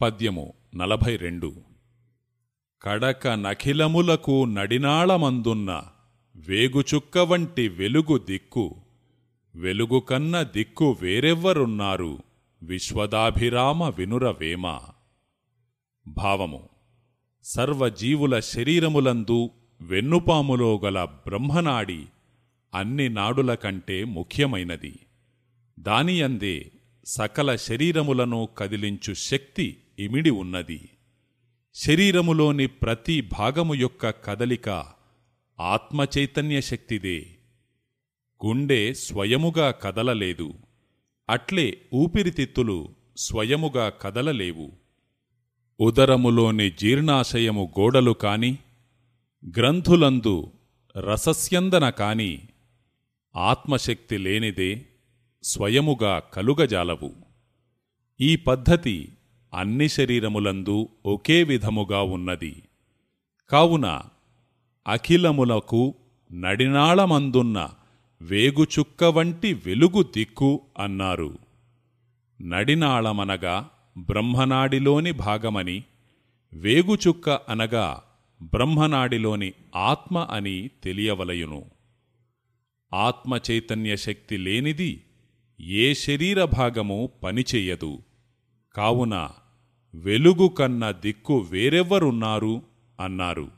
పద్యము నలభై రెండు. కడక నఖిలములకు నడినాళమందున్న వేగుచుక్క వంటి వెలుగు దిక్కు వెలుగు కన్న దిక్కు వేరెవ్వరున్నారు విశ్వదాభిరామ వినురవేమ భావము సర్వజీవుల శరీరములందు వెన్నుపాములో గల బ్రహ్మనాడి అన్ని నాడుల కంటే ముఖ్యమైనది. దానియందే సకల శరీరములను కదిలించు శక్తి ఇమిడి ఉన్నది. శరీరములోని ప్రతి భాగము యొక్క కదలిక ఆత్మచైతన్య శక్తిదే గుండె స్వయముగా కదలలేదు. అట్లే ఊపిరితిత్తులు స్వయముగా కదలలేవు. ఉదరములోని జీర్ణాశయము గోడలు కాని గ్రంథులందు రసస్యందన కాని ఆత్మశక్తి లేనిదే స్వయముగా కలుగజాలవు. ఈ పద్ధతి అన్ని శరీరములందు ఒకే విధముగా ఉన్నది. కావున అఖిలములకు నడినాళమందున్న వేగుచుక్క వంటి వెలుగు దిక్కు అన్నారు. నడినాళమనగా బ్రహ్మనాడిలోని భాగమని వేగుచుక్క అనగా బ్రహ్మనాడిలోని ఆత్మ అని తెలియవలయును. ఆత్మచైతన్యశక్తి లేనిది ఏ శరీర భాగము పనిచెయ్యదు కావున వెలుగు కన్న దిక్కు వేరెవ్వరున్నారు అన్నారు.